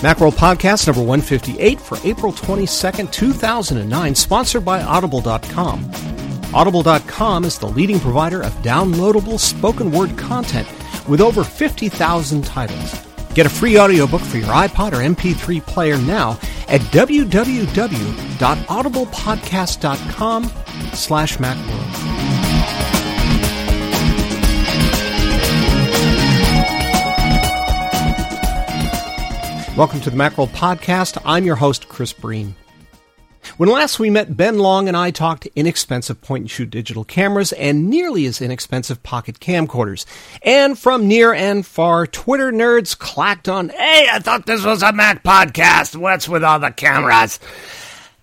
Macworld Podcast number 158 for April 22nd, 2009, sponsored by Audible.com. Audible.com is the leading provider of downloadable spoken word content with over 50,000 titles. Get a free audiobook for your iPod or MP3 player now at www.audiblepodcast.com slash macworld. Welcome to the Macworld Podcast. I'm your host, Chris Breen. When last we met, Ben Long and I talked inexpensive point and shoot digital cameras and nearly as inexpensive pocket camcorders. And from near and far, Twitter nerds clacked on, Hey, I thought this was a Mac podcast. What's with all the cameras?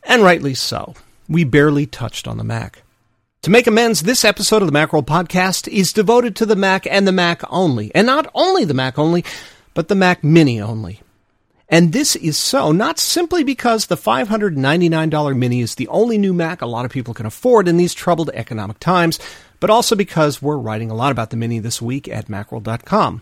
And rightly so. We barely touched on the Mac. To make amends, this episode of the Macworld Podcast is devoted to the Mac and the Mac only. And not only the Mac only, but the Mac Mini only. And this is so not simply because the $599 Mini is the only new Mac a lot of people can afford in these troubled economic times, but also because we're writing a lot about the Mini this week at Macworld.com.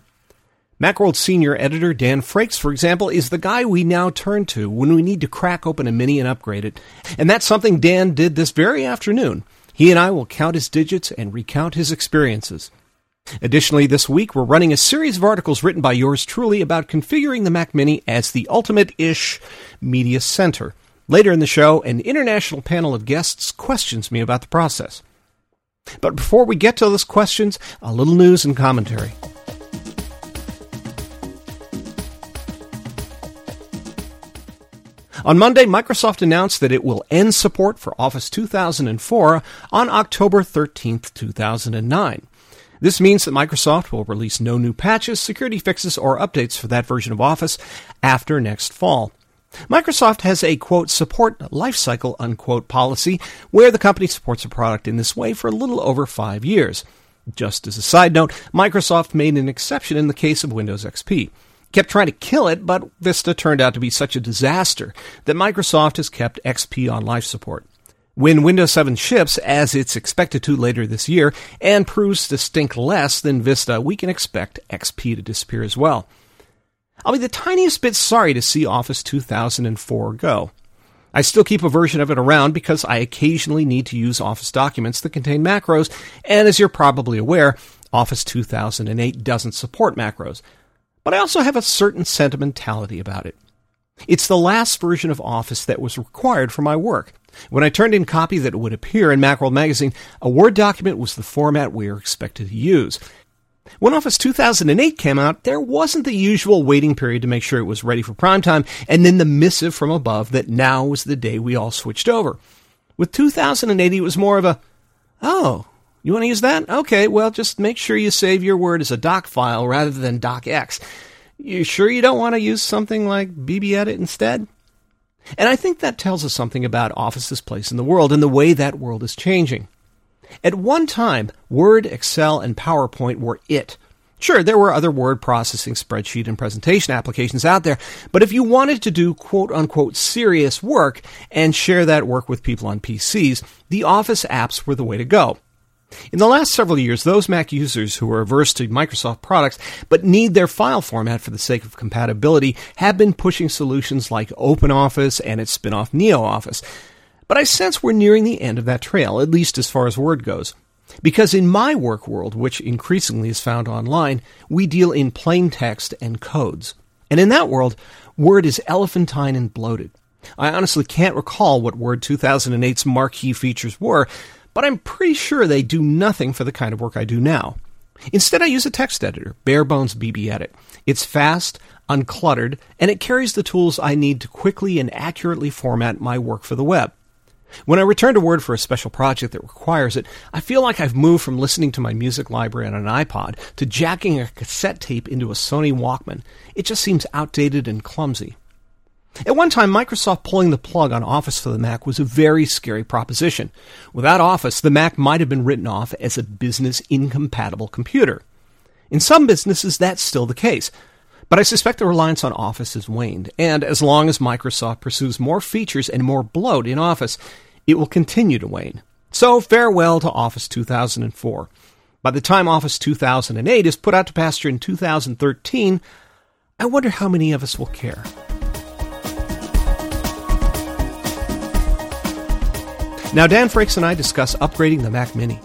Macworld senior editor Dan Frakes, for example, is the guy we now turn to when we need to crack open a Mini and upgrade it. And that's something Dan did this very afternoon. He and I will count his digits and recount his experiences. Additionally, this week we're running a series of articles written by yours truly about configuring the Mac Mini as the ultimate ish media center. Later in the show, an international panel of guests questions me about the process. But before we get to those questions, a little news and commentary. On Monday, Microsoft announced that it will end support for Office 2004 on October 13, 2009. This means that Microsoft will release no new patches, security fixes, or updates for that version of Office after next fall. Microsoft has a quote support lifecycle unquote policy where the company supports a product in this way for a little over five years. Just as a side note, Microsoft made an exception in the case of Windows XP. Kept trying to kill it, but Vista turned out to be such a disaster that Microsoft has kept XP on life support. When Windows 7 ships, as it's expected to later this year, and proves to stink less than Vista, we can expect XP to disappear as well. I'll be the tiniest bit sorry to see Office 2004 go. I still keep a version of it around because I occasionally need to use Office documents that contain macros, and as you're probably aware, Office 2008 doesn't support macros. But I also have a certain sentimentality about it. It's the last version of Office that was required for my work. When I turned in copy that would appear in Macworld magazine, a Word document was the format we were expected to use. When Office 2008 came out, there wasn't the usual waiting period to make sure it was ready for prime time, and then the missive from above that now was the day we all switched over. With 2008, it was more of a, oh, you want to use that? Okay, well, just make sure you save your Word as a doc file rather than docx. You sure you don't want to use something like BBEdit instead? And I think that tells us something about Office's place in the world and the way that world is changing. At one time, Word, Excel, and PowerPoint were it. Sure, there were other word processing, spreadsheet, and presentation applications out there, but if you wanted to do quote unquote serious work and share that work with people on PCs, the Office apps were the way to go. In the last several years, those Mac users who are averse to Microsoft products but need their file format for the sake of compatibility have been pushing solutions like OpenOffice and its spin-off NeoOffice. But I sense we're nearing the end of that trail, at least as far as Word goes. Because in my work world, which increasingly is found online, we deal in plain text and codes. And in that world, Word is elephantine and bloated. I honestly can't recall what Word 2008's marquee features were, but I'm pretty sure they do nothing for the kind of work I do now. Instead, I use a text editor, barebones BBEdit. It's fast, uncluttered, and it carries the tools I need to quickly and accurately format my work for the web. When I return to Word for a special project that requires it, I feel like I've moved from listening to my music library on an iPod to jacking a cassette tape into a Sony Walkman. It just seems outdated and clumsy. At one time, Microsoft pulling the plug on Office for the Mac was a very scary proposition. Without Office, the Mac might have been written off as a business incompatible computer. In some businesses, that's still the case. But I suspect the reliance on Office has waned, and as long as Microsoft pursues more features and more bloat in Office, it will continue to wane. So farewell to Office 2004. By the time Office 2008 is put out to pasture in 2013, I wonder how many of us will care. Now, Dan Frakes and I discuss upgrading the Mac Mini.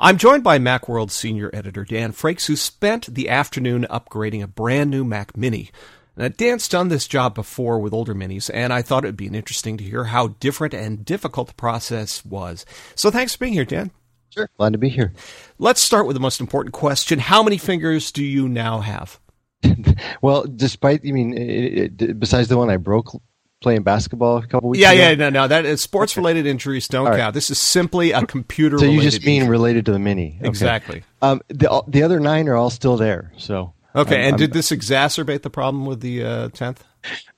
I'm joined by Macworld senior editor Dan Frakes, who spent the afternoon upgrading a brand new Mac Mini. Now, Dan's done this job before with older minis, and I thought it would be interesting to hear how different and difficult the process was. So thanks for being here, Dan. Sure, glad to be here. Let's start with the most important question. How many fingers do you now have? well, despite, I mean, it, it, besides the one I broke playing basketball a couple weeks yeah, ago? Yeah, no, no. That is sports related injuries don't right. count. This is simply a computer. so you just mean injury. related to the mini? Okay. Exactly. Um, the the other nine are all still there. So okay. I'm, and did I'm, this exacerbate the problem with the uh, tenth?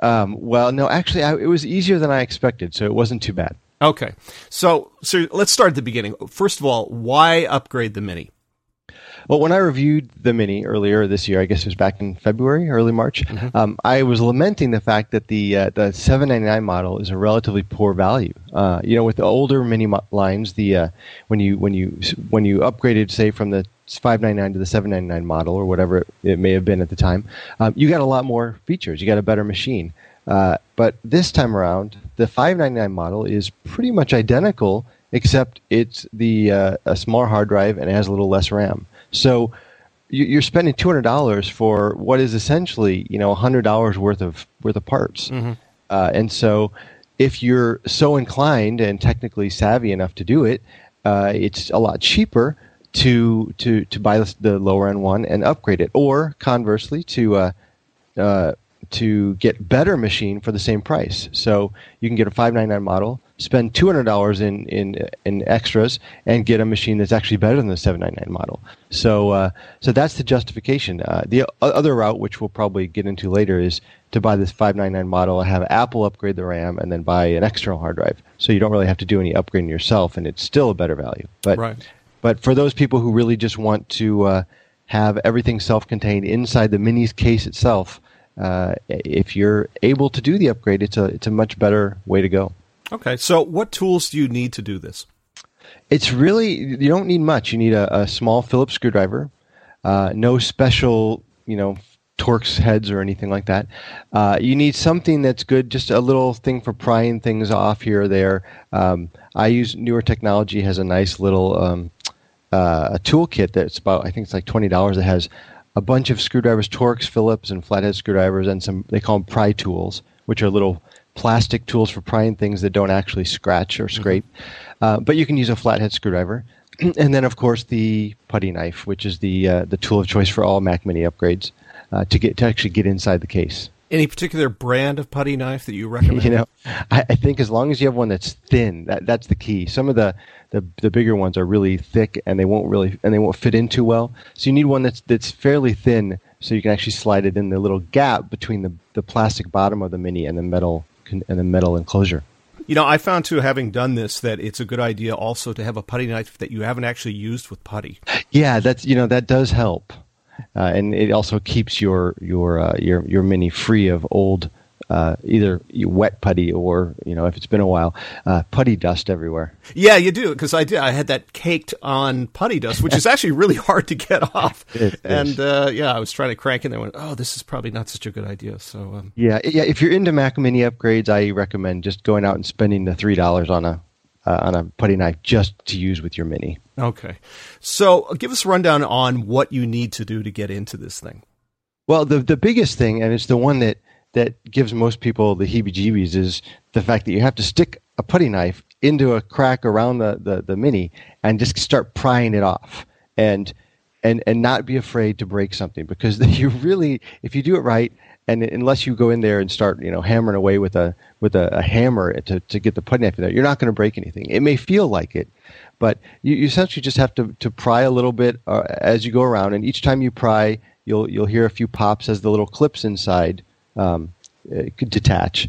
Uh, um, well, no. Actually, I, it was easier than I expected, so it wasn't too bad. Okay. So so let's start at the beginning. First of all, why upgrade the mini? Well, when I reviewed the Mini earlier this year, I guess it was back in February, early March, mm-hmm. um, I was lamenting the fact that the uh, the 799 model is a relatively poor value. Uh, you know, with the older Mini mo- lines, the uh, when you when you when you upgraded, say, from the 599 to the 799 model or whatever it, it may have been at the time, um, you got a lot more features. You got a better machine. Uh, but this time around, the 599 model is pretty much identical, except it's the uh, a smaller hard drive and it has a little less RAM. So you're spending two hundred dollars for what is essentially you know hundred dollars worth of worth of parts, mm-hmm. uh, and so if you're so inclined and technically savvy enough to do it, uh, it's a lot cheaper to to to buy the lower end one and upgrade it, or conversely to uh, uh to get better machine for the same price. So you can get a 599 model, spend $200 in, in, in extras, and get a machine that's actually better than the 799 model. So, uh, so that's the justification. Uh, the other route, which we'll probably get into later, is to buy this 599 model, have Apple upgrade the RAM, and then buy an external hard drive. So you don't really have to do any upgrading yourself, and it's still a better value. But, right. but for those people who really just want to uh, have everything self-contained inside the Mini's case itself, uh, if you're able to do the upgrade, it's a it's a much better way to go. Okay, so what tools do you need to do this? It's really you don't need much. You need a, a small Phillips screwdriver, uh, no special you know Torx heads or anything like that. Uh, you need something that's good, just a little thing for prying things off here or there. Um, I use newer technology has a nice little um, uh, a toolkit that's about I think it's like twenty dollars. That has a bunch of screwdrivers, Torx, Phillips, and flathead screwdrivers, and some they call them pry tools, which are little plastic tools for prying things that don't actually scratch or mm-hmm. scrape. Uh, but you can use a flathead screwdriver, and then of course the putty knife, which is the uh, the tool of choice for all Mac Mini upgrades uh, to get to actually get inside the case. Any particular brand of putty knife that you recommend? you know, I, I, think as long as you have one that's thin, that that's the key. Some of the, the the bigger ones are really thick and they won't really and they won't fit in too well. So you need one that's that's fairly thin, so you can actually slide it in the little gap between the the plastic bottom of the mini and the metal and a metal enclosure. You know, I found too, having done this, that it's a good idea also to have a putty knife that you haven't actually used with putty. Yeah, that's you know that does help uh, and it also keeps your your uh, your your mini free of old uh, either wet putty or you know if it's been a while uh, putty dust everywhere. Yeah, you do because I did. I had that caked on putty dust, which is actually really hard to get off. and uh, yeah, I was trying to crank it. and I went, oh, this is probably not such a good idea. So um, yeah, yeah. If you're into Mac Mini upgrades, I recommend just going out and spending the three dollars on a uh, on a putty knife just to use with your mini. Okay. So give us a rundown on what you need to do to get into this thing. Well, the the biggest thing, and it's the one that that gives most people the heebie-jeebies, is the fact that you have to stick a putty knife into a crack around the, the, the mini and just start prying it off, and and and not be afraid to break something because you really, if you do it right, and unless you go in there and start you know hammering away with a with a, a hammer to, to get the putty knife in there, you're not going to break anything. It may feel like it, but you, you essentially just have to, to pry a little bit uh, as you go around, and each time you pry, you'll you'll hear a few pops as the little clips inside um, uh, detach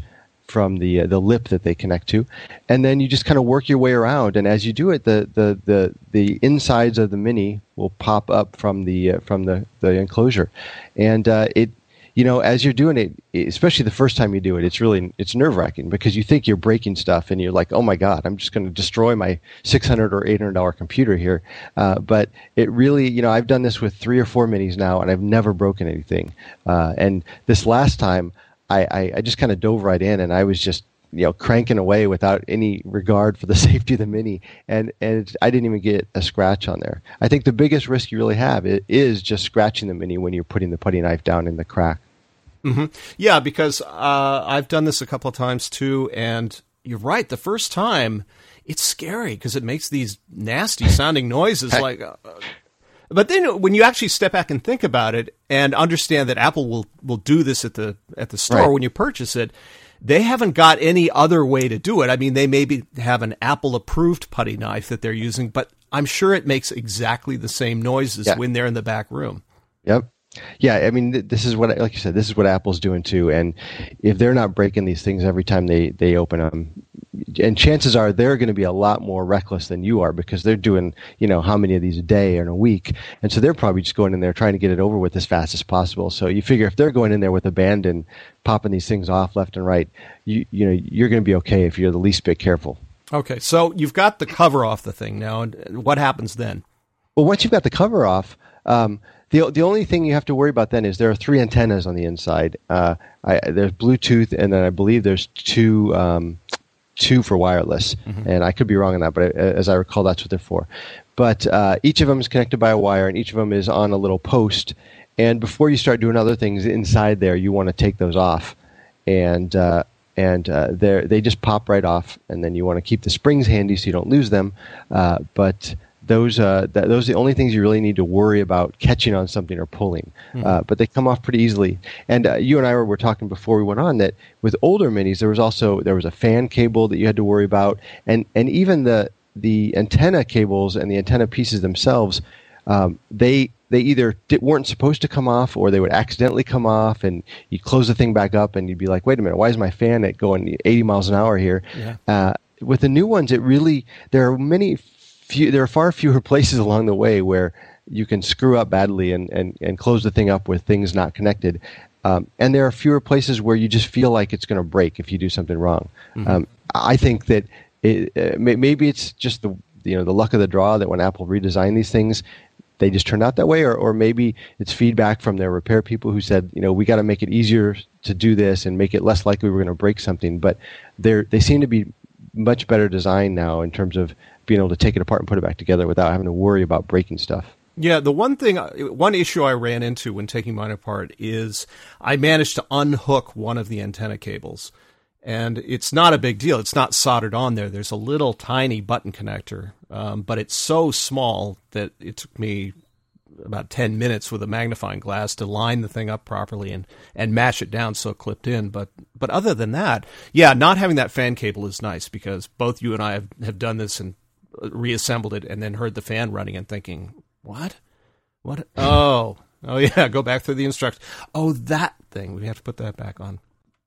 from the uh, the lip that they connect to, and then you just kind of work your way around. And as you do it, the the the, the insides of the mini will pop up from the uh, from the, the enclosure, and uh, it you know, as you're doing it, especially the first time you do it, it's really it's nerve wracking because you think you're breaking stuff and you're like, oh my god, I'm just going to destroy my six hundred or eight hundred dollar computer here. Uh, but it really, you know, I've done this with three or four minis now, and I've never broken anything. Uh, and this last time, I, I, I just kind of dove right in, and I was just you know cranking away without any regard for the safety of the mini and and I didn't even get a scratch on there. I think the biggest risk you really have is just scratching the mini when you're putting the putty knife down in the crack. Mm-hmm. Yeah, because uh, I've done this a couple of times too, and you're right. The first time, it's scary because it makes these nasty sounding noises like. Uh, but then when you actually step back and think about it and understand that Apple will, will do this at the at the store right. when you purchase it, they haven't got any other way to do it. I mean, they maybe have an Apple approved putty knife that they're using, but I'm sure it makes exactly the same noises yeah. when they're in the back room. Yep. Yeah, I mean, this is what, like you said, this is what Apple's doing too. And if they're not breaking these things every time they they open them, and chances are they're going to be a lot more reckless than you are because they're doing, you know, how many of these a day or in a week, and so they're probably just going in there trying to get it over with as fast as possible. So you figure if they're going in there with abandon, popping these things off left and right, you you know, you're going to be okay if you're the least bit careful. Okay, so you've got the cover off the thing now, and what happens then? Well, once you've got the cover off. Um, the the only thing you have to worry about then is there are three antennas on the inside. Uh, I, there's Bluetooth, and then I believe there's two um, two for wireless. Mm-hmm. And I could be wrong on that, but as I recall, that's what they're for. But uh, each of them is connected by a wire, and each of them is on a little post. And before you start doing other things inside there, you want to take those off, and uh, and uh, they just pop right off. And then you want to keep the springs handy so you don't lose them. Uh, but those uh, th- those are the only things you really need to worry about catching on something or pulling. Mm-hmm. Uh, but they come off pretty easily. And uh, you and I were, were talking before we went on that with older minis, there was also there was a fan cable that you had to worry about, and and even the the antenna cables and the antenna pieces themselves, um, they they either weren't supposed to come off or they would accidentally come off, and you'd close the thing back up, and you'd be like, wait a minute, why is my fan at going 80 miles an hour here? Yeah. Uh, with the new ones, it really there are many few, there are far fewer places along the way where you can screw up badly and, and, and close the thing up with things not connected. Um, and there are fewer places where you just feel like it's going to break if you do something wrong. Mm-hmm. Um, I think that it, uh, maybe it's just the you know the luck of the draw that when Apple redesigned these things, they just turned out that way, or, or maybe it's feedback from their repair people who said, you know, we got to make it easier to do this and make it less likely we're going to break something. But they they seem to be much better designed now in terms of being able to take it apart and put it back together without having to worry about breaking stuff. Yeah, the one thing, one issue I ran into when taking mine apart is I managed to unhook one of the antenna cables. And it's not a big deal. It's not soldered on there. There's a little tiny button connector, um, but it's so small that it took me about 10 minutes with a magnifying glass to line the thing up properly and, and mash it down so it clipped in. But, but other than that, yeah, not having that fan cable is nice because both you and I have, have done this and reassembled it and then heard the fan running and thinking, what? What? Oh, oh yeah, go back through the instructions. Oh, that thing. We have to put that back on.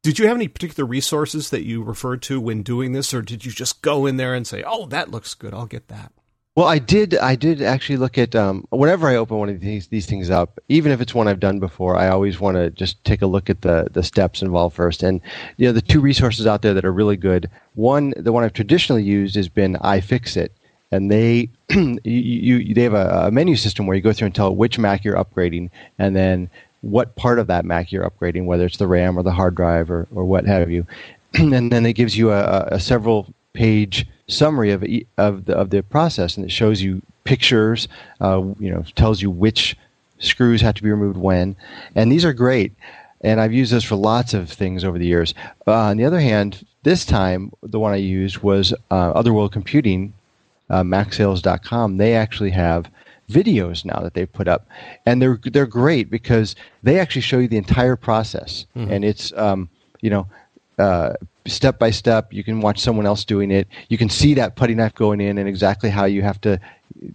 Did you have any particular resources that you referred to when doing this, or did you just go in there and say, "Oh, that looks good. I'll get that"? Well, I did. I did actually look at um, whenever I open one of these these things up, even if it's one I've done before. I always want to just take a look at the the steps involved first. And you know, the two resources out there that are really good. One, the one I've traditionally used has been iFixit, and they you, you, they have a, a menu system where you go through and tell which Mac you're upgrading, and then what part of that Mac you're upgrading, whether it's the RAM or the hard drive or or what have you. and then it gives you a, a several page summary of of the of the process, and it shows you pictures. Uh, you know, tells you which screws have to be removed when, and these are great. And I've used this for lots of things over the years. Uh, on the other hand, this time the one I used was uh, Otherworld Computing, uh, MacSales.com. They actually have videos now that they've put up, and they're they're great because they actually show you the entire process, mm-hmm. and it's um, you know uh, step by step. You can watch someone else doing it. You can see that putty knife going in and exactly how you have to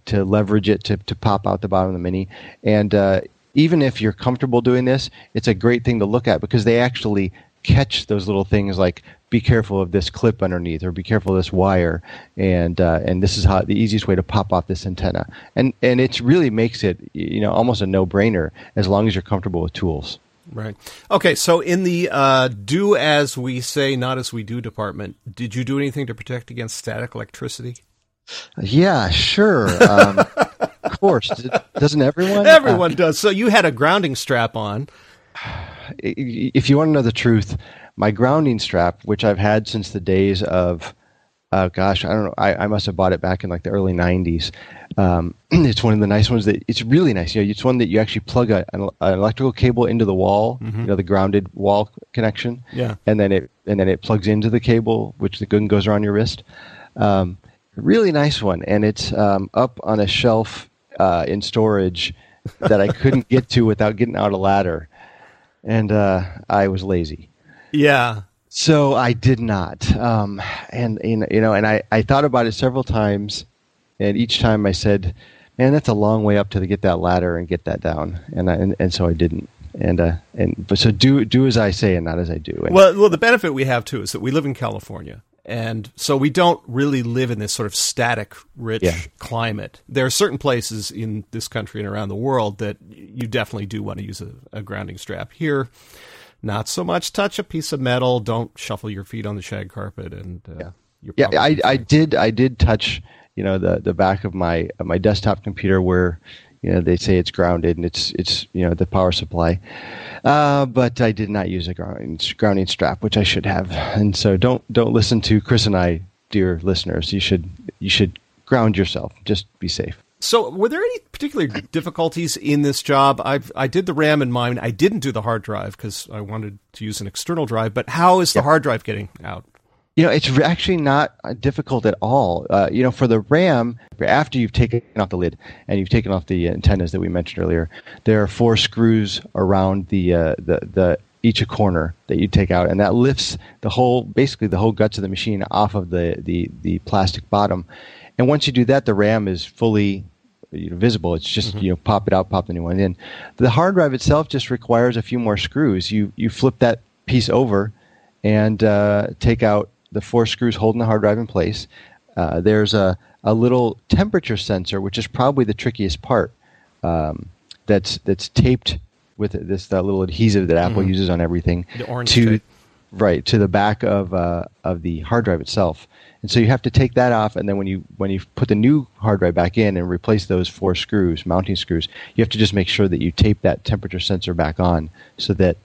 to leverage it to to pop out the bottom of the mini. And uh, even if you're comfortable doing this, it's a great thing to look at because they actually catch those little things like be careful of this clip underneath or be careful of this wire and uh, and this is how the easiest way to pop off this antenna and and it really makes it you know almost a no brainer as long as you're comfortable with tools Right. Okay. So, in the uh, do as we say, not as we do department, did you do anything to protect against static electricity? Yeah, sure. Um, of course. Doesn't everyone? Everyone uh, does. So, you had a grounding strap on. If you want to know the truth, my grounding strap, which I've had since the days of, uh, gosh, I don't know, I, I must have bought it back in like the early '90s. Um, it's one of the nice ones that it's really nice. You know, it's one that you actually plug a, an, an electrical cable into the wall, mm-hmm. you know, the grounded wall connection, yeah, and then it and then it plugs into the cable, which the gun goes around your wrist. Um, really nice one, and it's um, up on a shelf uh, in storage that I couldn't get to without getting out a ladder, and uh, I was lazy. Yeah. So I did not, um, and you know, and I, I thought about it several times, and each time I said, "Man, that's a long way up to get that ladder and get that down," and I, and, and so I didn't and uh, and but so do do as I say and not as I do. And, well, well, the benefit we have too is that we live in California, and so we don't really live in this sort of static rich yeah. climate. There are certain places in this country and around the world that you definitely do want to use a, a grounding strap. Here, not so much. Touch a piece of metal. Don't shuffle your feet on the shag carpet, and uh, yeah, yeah. I, I did I did touch you know the the back of my my desktop computer where you know they say it's grounded and it's it's you know the power supply uh, but I did not use a grounding, grounding strap, which I should have. And so don't don't listen to Chris and I, dear listeners. You should you should ground yourself. Just be safe. So, were there any particular difficulties in this job? I I did the RAM in mine. I didn't do the hard drive because I wanted to use an external drive. But how is the hard drive getting out? You know, it's actually not uh, difficult at all. Uh, you know, for the RAM, after you've taken off the lid and you've taken off the antennas that we mentioned earlier, there are four screws around the uh, the the each a corner that you take out, and that lifts the whole, basically the whole guts of the machine off of the the the plastic bottom. And once you do that, the RAM is fully you know, visible. It's just mm-hmm. you know pop it out, pop the new one in. The hard drive itself just requires a few more screws. You you flip that piece over and uh, take out the four screws holding the hard drive in place. Uh, there's a, a little temperature sensor, which is probably the trickiest part. Um, that's that's taped with this that little adhesive that Apple mm-hmm. uses on everything. The orange to right to the back of uh, of the hard drive itself. And so you have to take that off, and then when you when you put the new hard drive back in and replace those four screws, mounting screws, you have to just make sure that you tape that temperature sensor back on, so that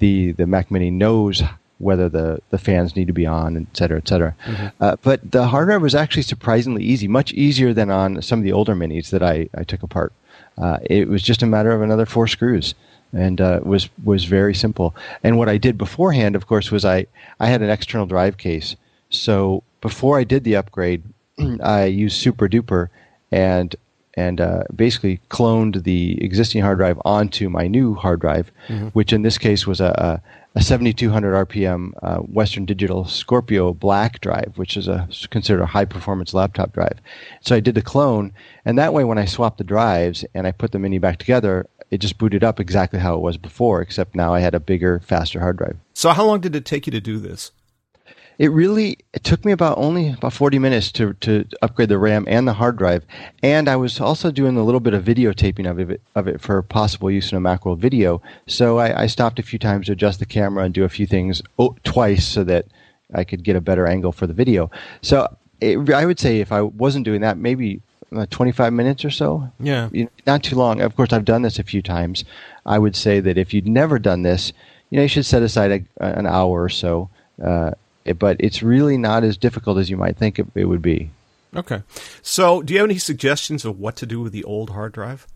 the the Mac Mini knows whether the, the fans need to be on, et cetera, et cetera. Mm-hmm. Uh, but the hard drive was actually surprisingly easy, much easier than on some of the older minis that I, I took apart. Uh, it was just a matter of another four screws and uh, was was very simple. And what I did beforehand, of course, was I, I had an external drive case. So before I did the upgrade, I used SuperDuper and and uh, basically cloned the existing hard drive onto my new hard drive, mm-hmm. which in this case was a, a 7200 RPM uh, Western Digital Scorpio Black drive, which is a considered a high performance laptop drive. So I did the clone, and that way when I swapped the drives and I put the mini back together, it just booted up exactly how it was before, except now I had a bigger, faster hard drive. So how long did it take you to do this? It really it took me about only about 40 minutes to, to upgrade the RAM and the hard drive. And I was also doing a little bit of videotaping of it, of it for possible use in a Macworld video. So I, I stopped a few times to adjust the camera and do a few things oh, twice so that I could get a better angle for the video. So it, I would say if I wasn't doing that, maybe uh, 25 minutes or so. Yeah. Not too long. Of course, I've done this a few times. I would say that if you'd never done this, you know, you should set aside a, an hour or so uh, but it's really not as difficult as you might think it, it would be. Okay. So, do you have any suggestions of what to do with the old hard drive?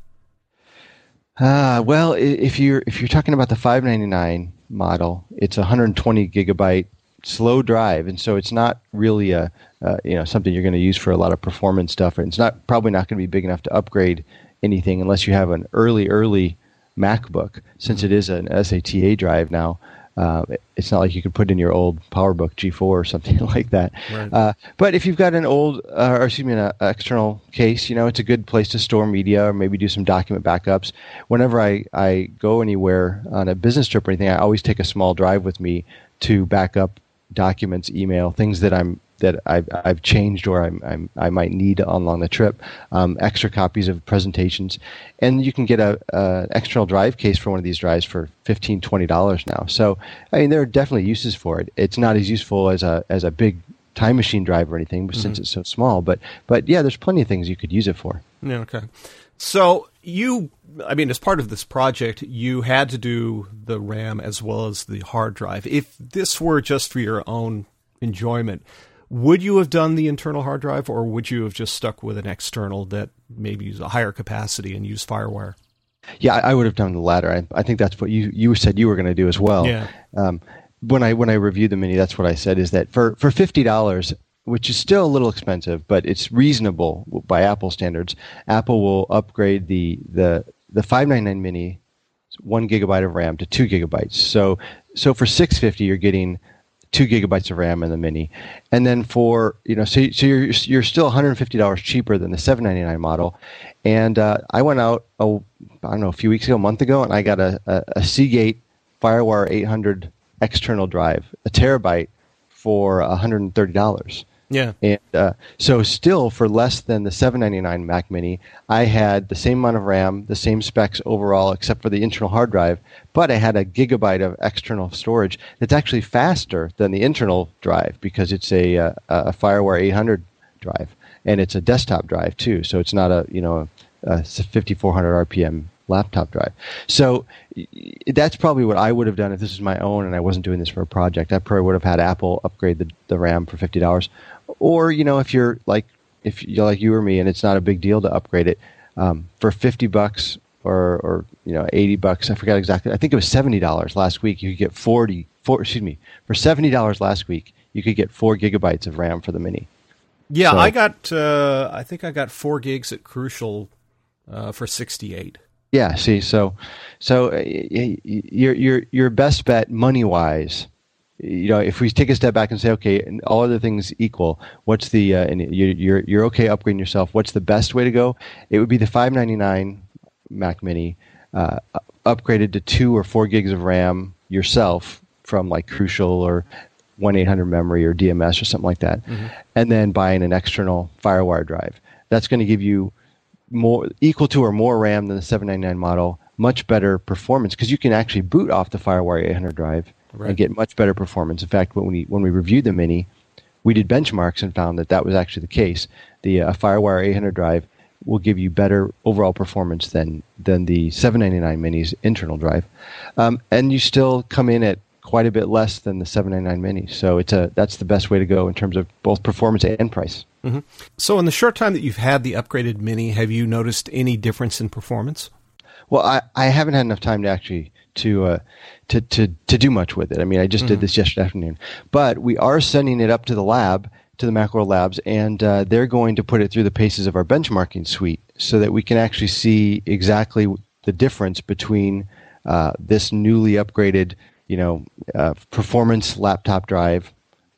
Uh, well, if you're if you're talking about the 599 model, it's a 120 gigabyte slow drive, and so it's not really a uh, you know something you're going to use for a lot of performance stuff. And it's not probably not going to be big enough to upgrade anything unless you have an early early MacBook, since it is an SATA drive now. Uh, it's not like you could put in your old PowerBook G4 or something like that. Right. Uh, but if you've got an old, uh, or excuse me, an external case, you know, it's a good place to store media or maybe do some document backups. Whenever I, I go anywhere on a business trip or anything, I always take a small drive with me to back up documents, email, things that I'm that I've, I've changed or I'm, I'm, i might need along the trip, um, extra copies of presentations. And you can get a, a, external drive case for one of these drives for $15, $20 now. So, I mean, there are definitely uses for it. It's not as useful as a, as a big time machine drive or anything mm-hmm. since it's so small. But, but yeah, there's plenty of things you could use it for. Yeah, okay. So You, I mean, as part of this project, you had to do the RAM as well as the hard drive. If this were just for your own enjoyment, would you have done the internal hard drive, or would you have just stuck with an external that maybe use a higher capacity and use FireWire? Yeah, I would have done the latter. I, I think that's what you, you said you were going to do as well. Yeah. Um, when I when I reviewed the mini, that's what I said is that for for fifty dollars, which is still a little expensive, but it's reasonable by Apple standards. Apple will upgrade the the the 599 mini, one gigabyte of RAM to two gigabytes. So so for 650, you're getting two gigabytes of RAM in the mini, and then for you know so so you're you're still 150 dollars cheaper than the 799 model. And uh, I went out oh I don't know a few weeks ago, a month ago, and I got a, a, a Seagate FireWire 800 external drive, a terabyte, for 130 dollars. Yeah. And uh, so, still for less than the 799 Mac Mini, I had the same amount of RAM, the same specs overall, except for the internal hard drive. But I had a gigabyte of external storage that's actually faster than the internal drive because it's a, uh, a, a FireWire 800 drive, and it's a desktop drive too. So it's not a you know a 5400 RPM laptop drive. So that's probably what I would have done if this was my own and I wasn't doing this for a project. I probably would have had Apple upgrade the, the RAM for fifty dollars, or you know if you're like if you're like you or me and it's not a big deal to upgrade it um, for fifty bucks or or you know eighty bucks. I forgot exactly. I think it was seventy dollars last week. You could get forty. Four, excuse me, for seventy dollars last week, you could get four gigabytes of RAM for the Mini. Yeah, so, I got. Uh, I think I got four gigs at Crucial uh, for sixty eight. Yeah. See, so so uh, your your your best bet money wise. You know, if we take a step back and say, okay, all other things equal, what's the uh, and you're you're okay upgrading yourself? What's the best way to go? It would be the 599 Mac Mini, uh, upgraded to two or four gigs of RAM yourself from like Crucial or one eight hundred memory or DMS or something like that, mm-hmm. and then buying an external FireWire drive. That's going to give you more equal to or more RAM than the 799 model, much better performance because you can actually boot off the FireWire 800 drive right. and get much better performance. In fact, when we when we reviewed the Mini, we did benchmarks and found that that was actually the case. The uh, FireWire 800 drive will give you better overall performance than than the 799 Mini's internal drive, um, and you still come in at quite a bit less than the 799 Mini. So it's a that's the best way to go in terms of both performance and price. Mm-hmm. So in the short time that you've had the upgraded Mini, have you noticed any difference in performance? Well, I, I haven't had enough time to actually to uh, to to to do much with it. I mean, I just mm-hmm. did this yesterday afternoon, but we are sending it up to the lab to the Macworld Labs, and uh, they're going to put it through the paces of our benchmarking suite so that we can actually see exactly the difference between uh, this newly upgraded you know, uh, performance laptop drive,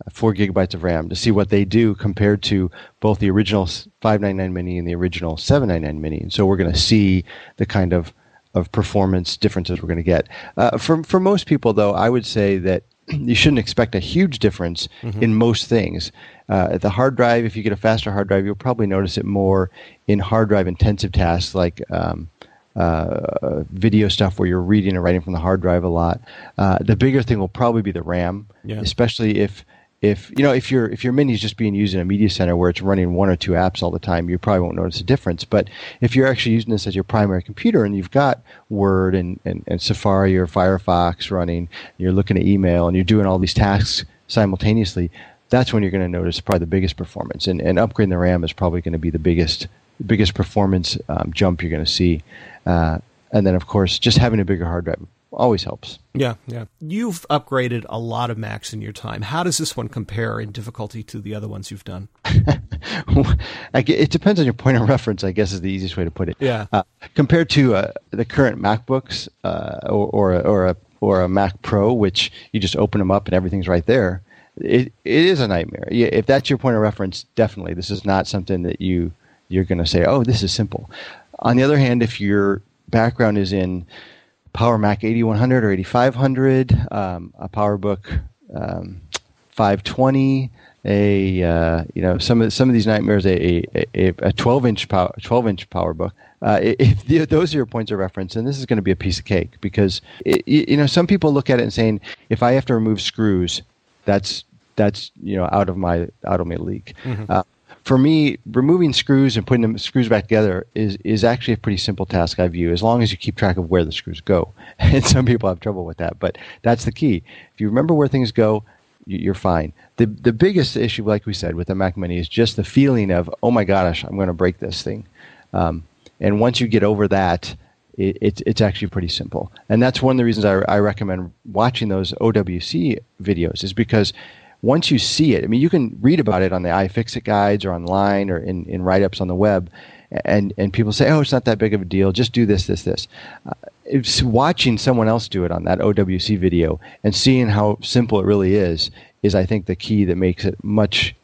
uh, four gigabytes of RAM to see what they do compared to both the original 599 mini and the original 799 mini. And so we're going to see the kind of, of performance differences we're going to get. Uh, for, for most people, though, I would say that you shouldn't expect a huge difference mm-hmm. in most things. Uh, the hard drive, if you get a faster hard drive, you'll probably notice it more in hard drive intensive tasks like um, uh, video stuff where you're reading and writing from the hard drive a lot. Uh, the bigger thing will probably be the RAM, yeah. especially if if you know if your if your mini is just being used in a media center where it's running one or two apps all the time, you probably won't notice a difference. But if you're actually using this as your primary computer and you've got Word and, and, and Safari or Firefox running, you're looking at email and you're doing all these tasks simultaneously, that's when you're going to notice probably the biggest performance. And, and upgrading the RAM is probably going to be the biggest biggest performance um, jump you're going to see. Uh, and then, of course, just having a bigger hard drive always helps. Yeah, yeah. You've upgraded a lot of Macs in your time. How does this one compare in difficulty to the other ones you've done? it depends on your point of reference, I guess is the easiest way to put it. Yeah. Uh, compared to uh, the current MacBooks uh, or, or, a, or, a, or a Mac Pro, which you just open them up and everything's right there, it, it is a nightmare. Yeah, if that's your point of reference, definitely. This is not something that you, you're going to say, oh, this is simple. On the other hand, if your background is in Power Mac 8100 or 8500, um, a PowerBook um, 520, a uh, you know some of some of these nightmares, a a, a 12 inch power 12 inch PowerBook. Uh, if the, those are your points of reference, then this is going to be a piece of cake because it, you know some people look at it and saying if I have to remove screws, that's that's you know out of my out of my league. Mm-hmm. Uh, for me, removing screws and putting the screws back together is is actually a pretty simple task. I view as long as you keep track of where the screws go. And some people have trouble with that, but that's the key. If you remember where things go, you're fine. The the biggest issue, like we said, with the Mac Mini is just the feeling of oh my gosh, I'm going to break this thing. Um, and once you get over that, it, it's it's actually pretty simple. And that's one of the reasons I, I recommend watching those OWC videos is because once you see it, I mean, you can read about it on the iFixit guides or online or in, in write ups on the web, and, and people say, oh, it's not that big of a deal. Just do this, this, this. Uh, it's watching someone else do it on that OWC video and seeing how simple it really is, is I think the key that makes it much,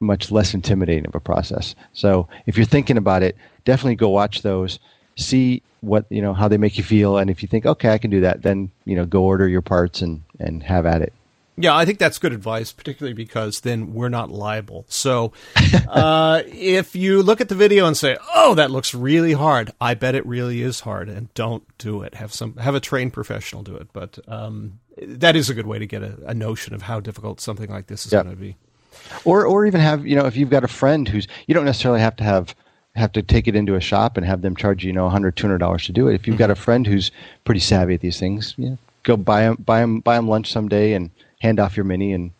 much less intimidating of a process. So if you're thinking about it, definitely go watch those. See what you know how they make you feel, and if you think okay, I can do that, then you know go order your parts and and have at it. Yeah, I think that's good advice, particularly because then we're not liable. So, uh, if you look at the video and say, "Oh, that looks really hard," I bet it really is hard, and don't do it. Have some have a trained professional do it. But um, that is a good way to get a, a, notion of how difficult something like this is going to be. Or, or even have you know, if you've got a friend who's you don't necessarily have to have have to take it into a shop and have them charge you, you know, 100 200 dollars to do it. If you've mm-hmm. got a friend who's pretty savvy at these things, yeah, go buy them, buy them, buy them lunch someday and hand off your mini and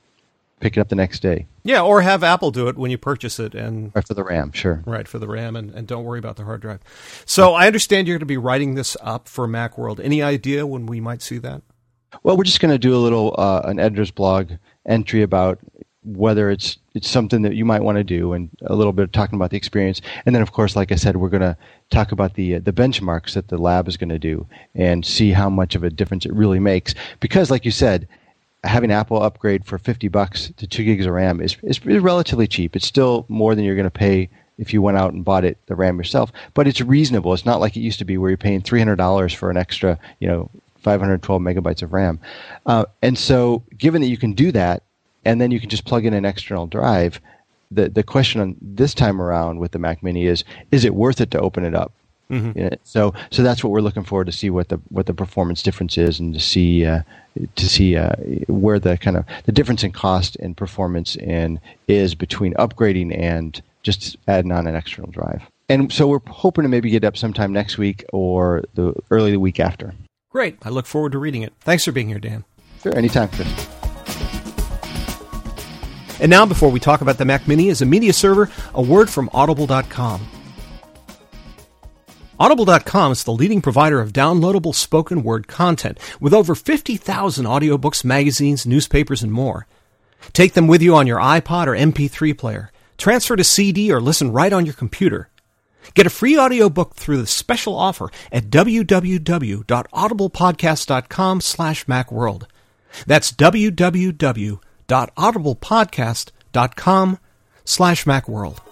pick it up the next day. Yeah, or have Apple do it when you purchase it and right for the RAM, sure. Right for the RAM, and, and don't worry about the hard drive. So I understand you're going to be writing this up for MacWorld. Any idea when we might see that? Well, we're just going to do a little uh, an editor's blog entry about whether it's it's something that you might want to do, and a little bit of talking about the experience, and then of course, like I said, we're going to talk about the uh, the benchmarks that the lab is going to do and see how much of a difference it really makes. Because, like you said, having Apple upgrade for 50 bucks to 2 gigs of RAM is, is, relatively cheap. It's still more than you're going to pay if you went out and bought it the RAM yourself, but it's reasonable. It's not like it used to be where you're paying $300 for an extra, you know, 512 megabytes of RAM. Uh, and so, given that you can do that, and then you can just plug in an external drive, the the question on this time around with the Mac Mini is: Is it worth it to open it up? Mm-hmm. Yeah, so so that's what we're looking for to see what the what the performance difference is and to see uh, to see uh, where the kind of the difference in cost and performance and is between upgrading and just adding on an external drive. And so we're hoping to maybe get up sometime next week or the early the week after. Great. I look forward to reading it. Thanks for being here, Dan. Sure, anytime, Chris. And now, before we talk about the Mac Mini as a media server, a word from Audible.com. Audible.com is the leading provider of downloadable spoken word content with over 50,000 audiobooks, magazines, newspapers, and more. Take them with you on your iPod or MP3 player. Transfer to CD or listen right on your computer. Get a free audiobook through the special offer at www.audiblepodcast.com slash macworld. That's www.audiblepodcast.com slash macworld.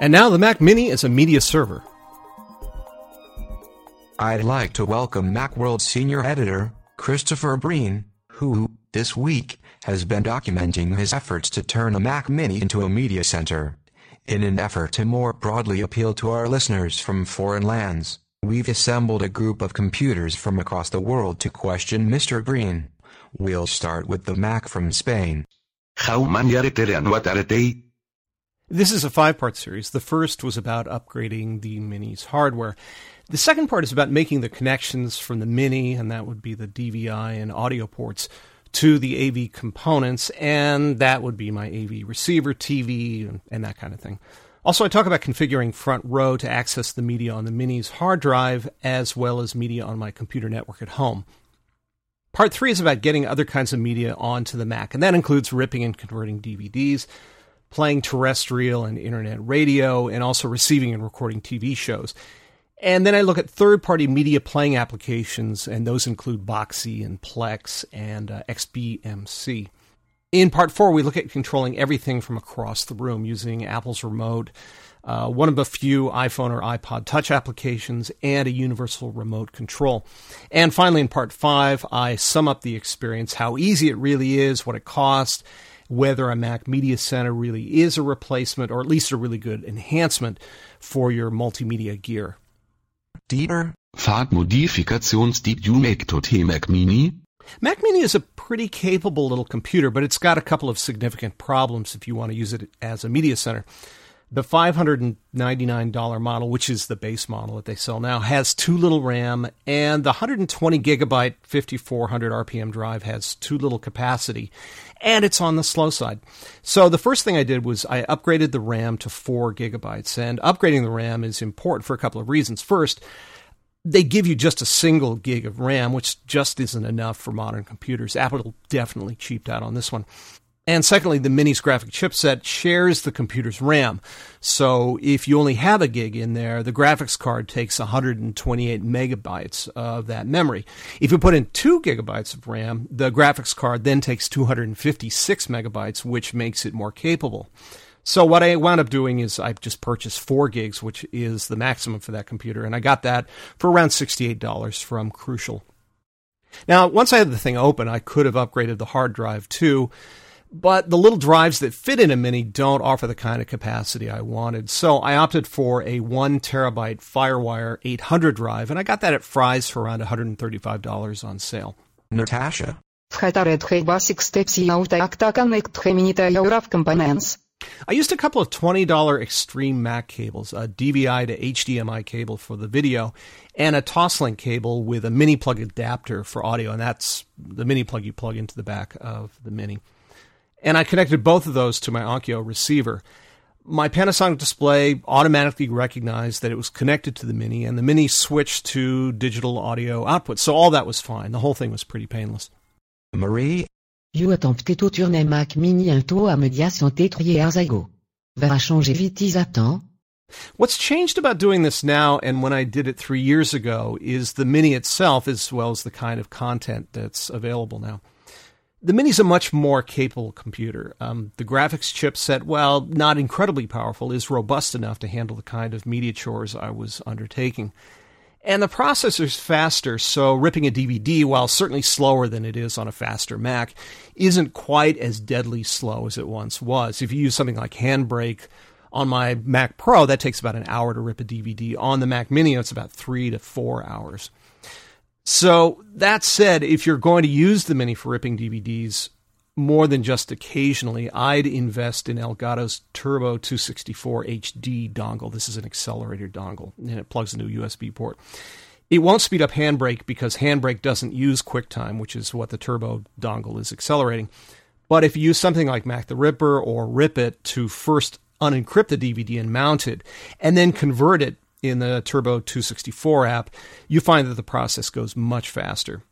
And now the Mac Mini is a media server. I'd like to welcome Macworld senior editor, Christopher Breen, who, this week, has been documenting his efforts to turn a Mac Mini into a media center. In an effort to more broadly appeal to our listeners from foreign lands, we've assembled a group of computers from across the world to question Mr. Breen. We'll start with the Mac from Spain. How many are there and what are they? This is a five part series. The first was about upgrading the Mini's hardware. The second part is about making the connections from the Mini, and that would be the DVI and audio ports, to the AV components, and that would be my AV receiver, TV, and, and that kind of thing. Also, I talk about configuring Front Row to access the media on the Mini's hard drive, as well as media on my computer network at home. Part three is about getting other kinds of media onto the Mac, and that includes ripping and converting DVDs playing terrestrial and internet radio, and also receiving and recording TV shows. And then I look at third party media playing applications, and those include Boxee and Plex and uh, XBMC. In part four, we look at controlling everything from across the room using Apple's remote, uh, one of a few iPhone or iPod touch applications, and a universal remote control. And finally, in part five, I sum up the experience, how easy it really is, what it costs, whether a Mac Media Center really is a replacement or at least a really good enhancement for your multimedia gear. Dieter, Fahrtmodifikations die you make to Mac Mini? Mac Mini is a pretty capable little computer, but it's got a couple of significant problems if you want to use it as a media center. The $599 model, which is the base model that they sell now, has too little RAM, and the 120 gigabyte 5400 RPM drive has too little capacity, and it's on the slow side. So the first thing I did was I upgraded the RAM to 4 gigabytes, and upgrading the RAM is important for a couple of reasons. First, they give you just a single gig of RAM, which just isn't enough for modern computers. Apple definitely cheaped out on this one. And secondly, the Mini's graphic chipset shares the computer's RAM. So if you only have a gig in there, the graphics card takes 128 megabytes of that memory. If you put in 2 gigabytes of RAM, the graphics card then takes 256 megabytes, which makes it more capable. So what I wound up doing is I just purchased four gigs, which is the maximum for that computer, and I got that for around sixty-eight dollars from Crucial. Now, once I had the thing open, I could have upgraded the hard drive too, but the little drives that fit in a Mini don't offer the kind of capacity I wanted. So I opted for a one terabyte FireWire 800 drive, and I got that at Fry's for around $135 on sale. Natasha. I used a couple of $20 XtremeMac cables, a DVI to HDMI cable for the video, and a Toslink cable with a mini plug adapter for audio, and that's the mini plug you plug into the back of the Mini. And I connected both of those to my Onkyo receiver. My Panasonic display automatically recognized that it was connected to the Mini, and the Mini switched to digital audio output. So all that was fine. The whole thing was pretty painless. Marie You attempté tout tourner Mac Mini un taux à média santé Arzago. Vera changer vite attend. What's changed about doing this now and when I did it three years ago is the Mini itself as well as the kind of content that's available now. The Mini's a much more capable computer. Um, the graphics chipset, while not incredibly powerful, is robust enough to handle the kind of media chores I was undertaking. And the processor's faster, so ripping a DVD, while certainly slower than it is on a faster Mac, isn't quite as deadly slow as it once was. If you use something like Handbrake on my Mac Pro, that takes about an hour to rip a DVD. On the Mac Mini, it's about three to four hours. So, that said, if you're going to use the Mini for ripping DVDs, more than just occasionally, I'd invest in Elgato's Turbo 264 HD dongle. This is an accelerator dongle, and it plugs into a USB port. It won't speed up Handbrake because Handbrake doesn't use QuickTime, which is what the Turbo dongle is accelerating. But if you use something like Mac the Ripper or Rip It to first unencrypt the DVD and mount it, and then convert it in the Turbo 264 app, you find that the process goes much faster.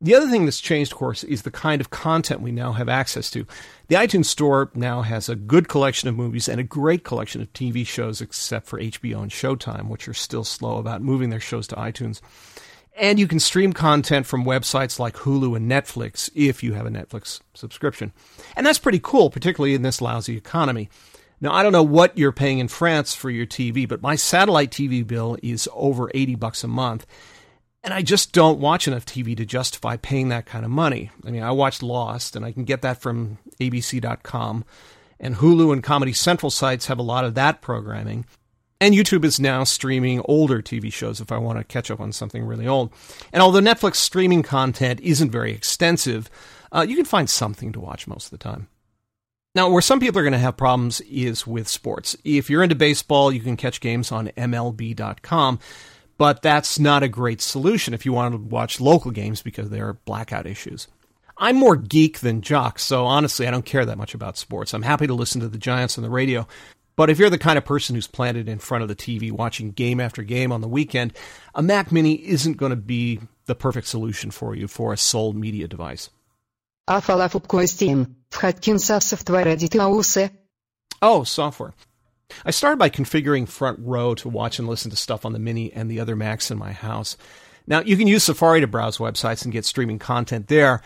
The other thing that's changed, of course, is the kind of content we now have access to. The iTunes Store now has a good collection of movies and a great collection of TV shows, except for HBO and Showtime, which are still slow about moving their shows to iTunes. And you can stream content from websites like Hulu and Netflix if you have a Netflix subscription. And that's pretty cool, particularly in this lousy economy. Now, I don't know what you're paying in France for your TV, but my satellite TV bill is over 80 bucks a month and I just don't watch enough TV to justify paying that kind of money. I mean, I watch Lost, and I can get that from ABC.com. And Hulu and Comedy Central sites have a lot of that programming. And YouTube is now streaming older TV shows if I want to catch up on something really old. And although Netflix streaming content isn't very extensive, uh, you can find something to watch most of the time. Now, where some people are going to have problems is with sports. If you're into baseball, you can catch games on MLB.com but that's not a great solution if you want to watch local games because there are blackout issues. I'm more geek than jock, so honestly, I don't care that much about sports. I'm happy to listen to the Giants on the radio. But if you're the kind of person who's planted in front of the TV watching game after game on the weekend, a Mac Mini isn't going to be the perfect solution for you for a sole media device. Oh, software. I started by configuring Front Row to watch and listen to stuff on the Mini and the other Macs in my house. Now, you can use Safari to browse websites and get streaming content there,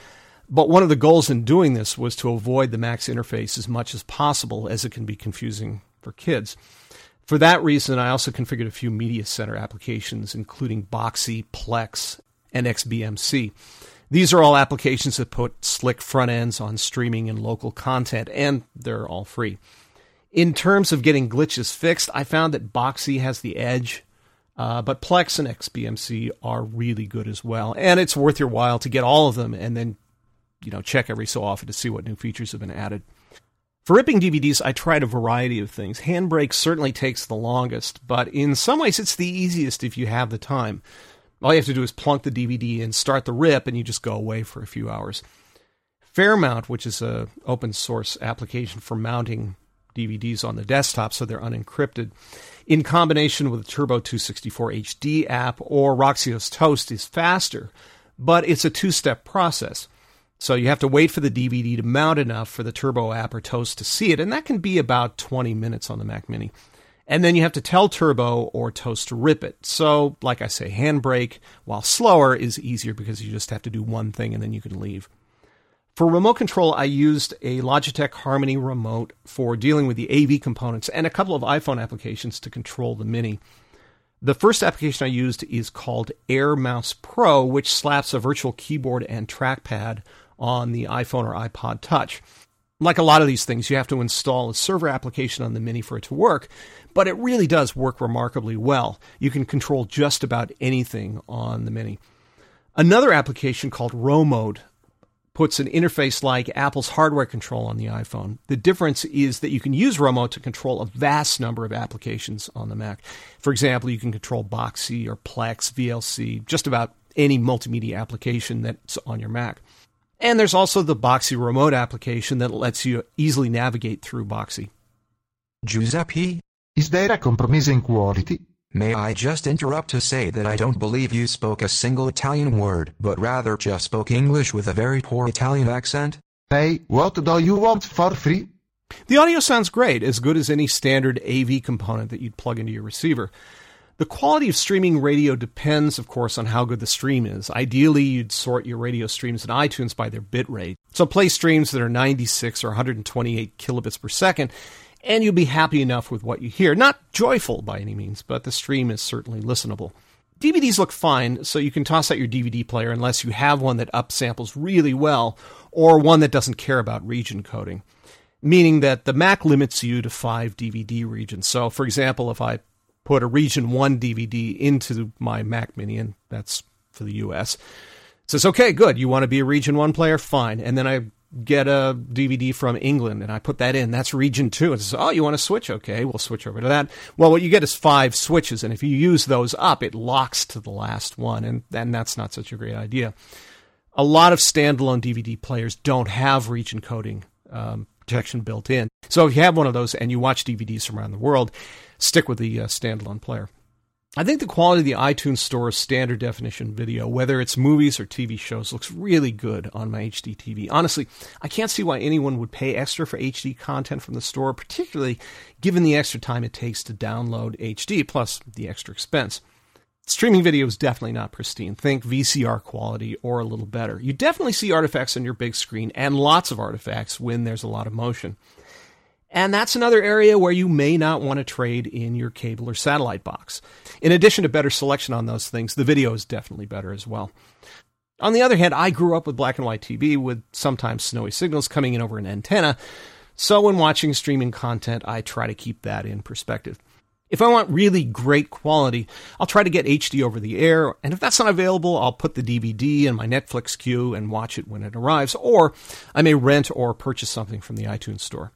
but one of the goals in doing this was to avoid the Mac's interface as much as possible, as it can be confusing for kids. For that reason, I also configured a few Media Center applications, including Boxee, Plex, and XBMC. These are all applications that put slick front ends on streaming and local content, and they're all free in terms of getting glitches fixed, I found that Boxee has the edge. Uh, but Plex and XBMC are really good as well, and it's worth your while to get all of them and then, you know, check every so often to see what new features have been added. For ripping DVDs, I tried a variety of things. Handbrake certainly takes the longest, but in some ways it's the easiest if you have the time. All you have to do is plunk the DVD and start the rip, and you just go away for a few hours. Fairmount, which is a open source application for mounting DVDs on the desktop so they're unencrypted, in combination with the Turbo 264 HD app or Roxio's Toast is faster, but it's a two-step process. So you have to wait for the DVD to mount enough for the Turbo app or Toast to see it, and that can be about 20 minutes on the Mac Mini. And then you have to tell Turbo or Toast to rip it. So, like I say, Handbrake, while slower, is easier because you just have to do one thing and then you can leave. For remote control, I used a Logitech Harmony remote for dealing with the AV components and a couple of iPhone applications to control the Mini. The first application I used is called Air Mouse Pro, which slaps a virtual keyboard and trackpad on the iPhone or iPod Touch. Like a lot of these things, you have to install a server application on the Mini for it to work, but it really does work remarkably well. You can control just about anything on the Mini. Another application called Rowmote puts an interface like Apple's hardware control on the iPhone. The difference is that you can use Rowmote to control a vast number of applications on the Mac. For example, you can control Boxee or Plex, VLC, just about any multimedia application that's on your Mac. And there's also the Boxee remote application that lets you easily navigate through Boxee. Giuseppe, Is there a compromise in quality? may I just interrupt to say that I don't believe you spoke a single Italian word, but rather just spoke English with a very poor Italian accent? Hey, what do you want for free? The audio sounds great, as good as any standard AV component that you'd plug into your receiver. The quality of streaming radio depends, of course, on how good the stream is. Ideally, you'd sort your radio streams in iTunes by their bit rate. So play streams that are 96 or 128 kilobits per second, and you'll be happy enough with what you hear. Not joyful by any means, but the stream is certainly listenable. DVDs look fine, so you can toss out your DVD player unless you have one that upsamples really well or one that doesn't care about region coding. Meaning that the Mac limits you to five DVD regions. So, for example, if I put a region 1 DVD into my Mac Mini, and that's for the US, it says, okay, good, you want to be a region 1 player? Fine. And then I get a DVD from England and I put that in. That's region two. It says, oh, you want to switch? Okay, we'll switch over to that. Well, what you get is five switches, and if you use those up, it locks to the last one, and, and that's not such a great idea. A lot of standalone DVD players don't have region coding um, protection built in. So if you have one of those and you watch DVDs from around the world, stick with the uh, standalone player. I think the quality of the iTunes Store's standard definition video, whether it's movies or TV shows, looks really good on my HD TV. Honestly, I can't see why anyone would pay extra for HD content from the store, particularly given the extra time it takes to download HD, plus the extra expense. Streaming video is definitely not pristine. Think VCR quality or a little better. You definitely see artifacts on your big screen and lots of artifacts when there's a lot of motion. And that's another area where you may not want to trade in your cable or satellite box. In addition to better selection on those things, the video is definitely better as well. On the other hand, I grew up with black and white TV with sometimes snowy signals coming in over an antenna. So when watching streaming content, I try to keep that in perspective. If I want really great quality, I'll try to get HD over the air, and if that's not available, I'll put the DVD in my Netflix queue and watch it when it arrives, or I may rent or purchase something from the iTunes store.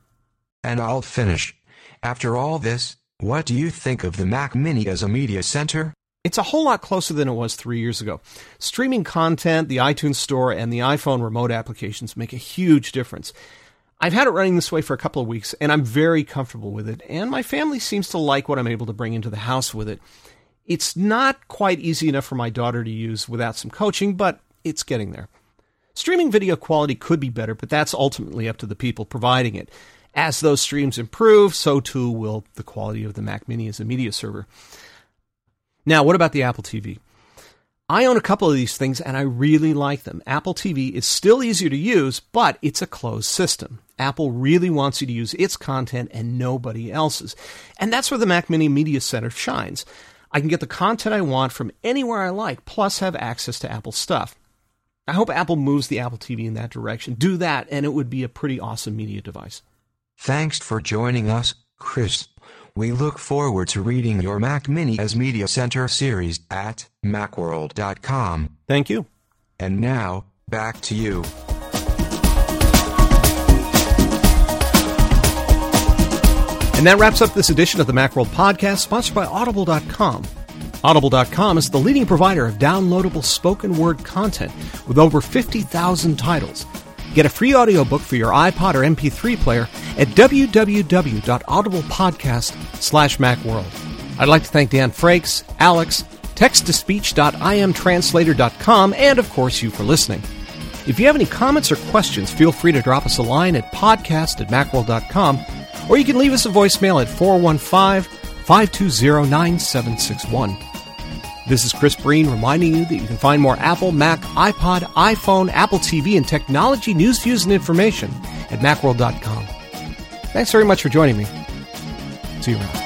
And I'll finish. After all this, what do you think of the Mac Mini as a media center? It's a whole lot closer than it was three years ago. Streaming content, the iTunes Store, and the iPhone remote applications make a huge difference. I've had it running this way for a couple of weeks, and I'm very comfortable with it, and my family seems to like what I'm able to bring into the house with it. It's not quite easy enough for my daughter to use without some coaching, but it's getting there. Streaming video quality could be better, but that's ultimately up to the people providing it. As those streams improve, so too will the quality of the Mac Mini as a media server. Now, what about the Apple TV? I own a couple of these things and I really like them. Apple TV is still easier to use, but it's a closed system. Apple really wants you to use its content and nobody else's. And that's where the Mac Mini Media Center shines. I can get the content I want from anywhere I like, plus have access to Apple stuff. I hope Apple moves the Apple TV in that direction. Do that, and it would be a pretty awesome media device. Thanks for joining us, Chris. We look forward to reading your Mac Mini as Media Center series at macworld.com. Thank you. And now, back to you. And that wraps up this edition of the Macworld Podcast, sponsored by Audible.com. Audible.com is the leading provider of downloadable spoken word content with over 50,000 titles. Get a free audiobook for your iPod or MP3 player at www.audiblepodcast slash macworld. I'd like to thank Dan Frakes, Alex, text-to-speech.imtranslator.com, and of course you for listening. If you have any comments or questions, feel free to drop us a line at podcast at macworld.com, or you can leave us a voicemail at 415-520-9761. This is Chris Breen reminding you that you can find more Apple, Mac, iPod, iPhone, Apple TV, and technology news, views, and information at macworld.com. Thanks very much for joining me. See you around.